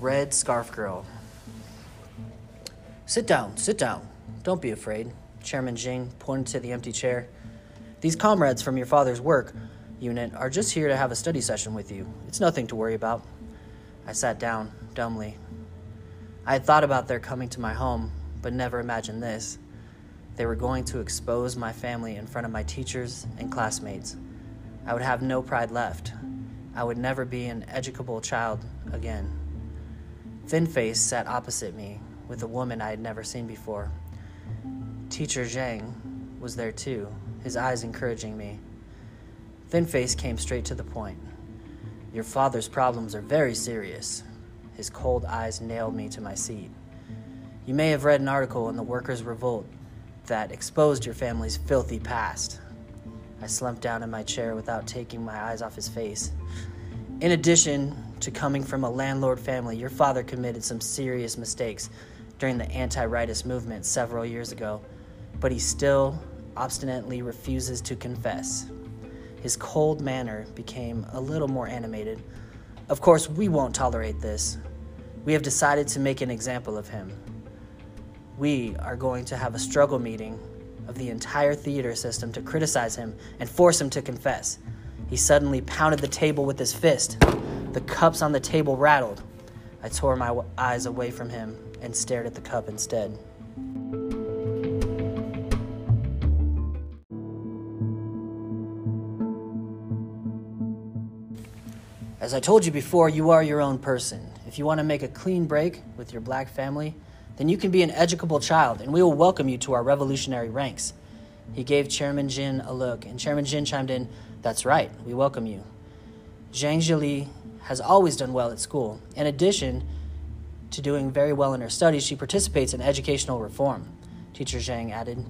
Red Scarf Girl. Sit down, sit down. Don't be afraid. Chairman Jin pointed to the empty chair. These comrades from your father's work unit are just here to have a study session with you. It's nothing to worry about. I sat down, dumbly. I had thought about their coming to my home, but never imagined this. They were going to expose my family in front of my teachers and classmates. I would have no pride left. I would never be an educable child again. Thin Face sat opposite me with a woman I had never seen before. Teacher Zhang was there too, his eyes encouraging me. Thin Face came straight to the point. Your father's problems are very serious. His cold eyes nailed me to my seat. You may have read an article in the Workers' Revolt that exposed your family's filthy past. I slumped down in my chair without taking my eyes off his face. In addition to coming from a landlord family, your father committed some serious mistakes during the anti rightist movement several years ago, but he still obstinately refuses to confess. His cold manner became a little more animated. Of course, we won't tolerate this. We have decided to make an example of him. We are going to have a struggle meeting of the entire theater system to criticize him and force him to confess. He suddenly pounded the table with his fist. The cups on the table rattled. I tore my eyes away from him and stared at the cup instead. As I told you before, you are your own person. If you want to make a clean break with your black family, then you can be an educable child, and we will welcome you to our revolutionary ranks. He gave Chairman Jin a look, and Chairman Jin chimed in, That's right, we welcome you. Jiang Ji-li has always done well at school. In addition to doing very well in her studies, she participates in educational reform. Teacher Zhang added,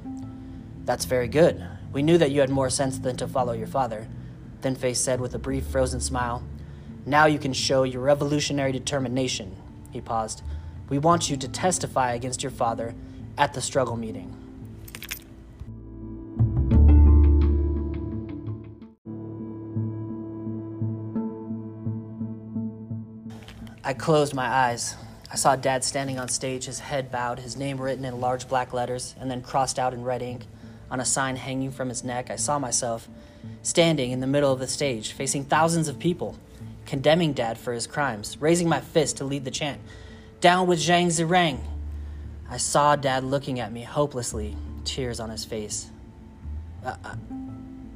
That's very good. We knew that you had more sense than to follow your father. Thin Face said with a brief, frozen smile, Now you can show your revolutionary determination. He paused. We want you to testify against your father at the struggle meeting. I closed my eyes. I saw Dad standing on stage, his head bowed, his name written in large black letters and then crossed out in red ink on a sign hanging from his neck. I saw myself standing in the middle of the stage, facing thousands of people, condemning Dad for his crimes, raising my fist to lead the chant down with Zhang Zirang. I saw Dad looking at me hopelessly, tears on his face. I, I,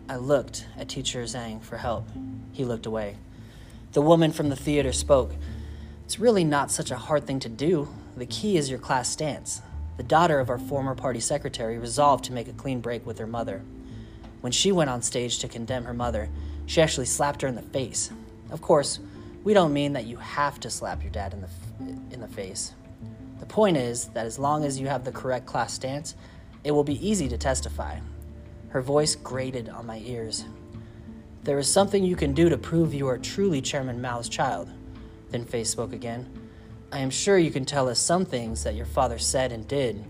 I looked at Teacher Zhang for help. He looked away. The woman from the theater spoke. It's really not such a hard thing to do. The key is your class stance. The daughter of our former party secretary resolved to make a clean break with her mother. When she went on stage to condemn her mother, she actually slapped her in the face. Of course, we don't mean that you have to slap your dad in the in the face. The point is that as long as you have the correct class stance, it will be easy to testify. Her voice grated on my ears. There is something you can do to prove you are truly Chairman Mao's child. Thin Face spoke again. I am sure you can tell us some things that your father said and did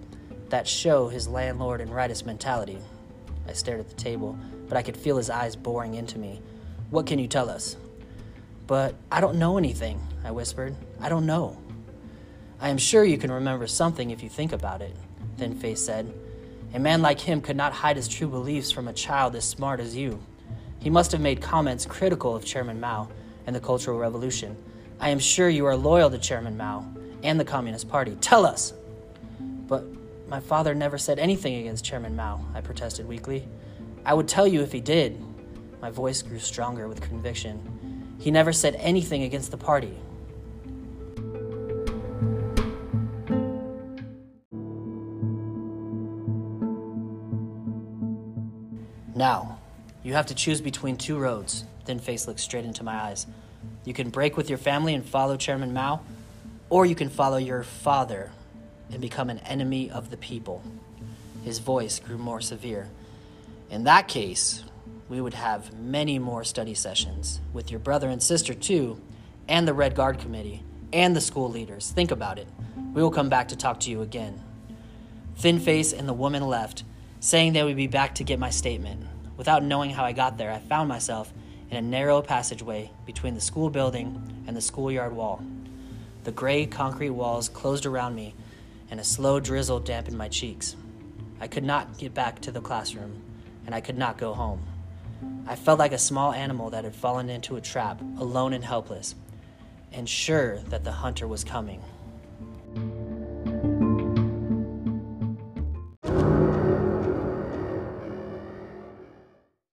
that show his landlord and rightist mentality. I stared at the table, but I could feel his eyes boring into me. What can you tell us? But I don't know anything, I whispered. I don't know. I am sure you can remember something if you think about it, Thin Face said. A man like him could not hide his true beliefs from a child as smart as you. He must have made comments critical of Chairman Mao and the Cultural Revolution. I am sure you are loyal to Chairman Mao and the Communist Party. Tell us! But my father never said anything against Chairman Mao, I protested weakly. I would tell you if he did. My voice grew stronger with conviction. He never said anything against the party. Now, you have to choose between two roads. Thin Face looked straight into my eyes. You can break with your family and follow Chairman Mao, or you can follow your father and become an enemy of the people. His voice grew more severe. In that case, we would have many more study sessions with your brother and sister, too, and the Red Guard Committee, and the school leaders. Think about it. We will come back to talk to you again. Thin Face and the woman left, saying they would be back to get my statement. Without knowing how I got there, I found myself in a narrow passageway between the school building and the schoolyard wall. The gray concrete walls closed around me, and a slow drizzle dampened my cheeks. I could not get back to the classroom, and I could not go home. I felt like a small animal that had fallen into a trap, alone and helpless, and sure that the hunter was coming.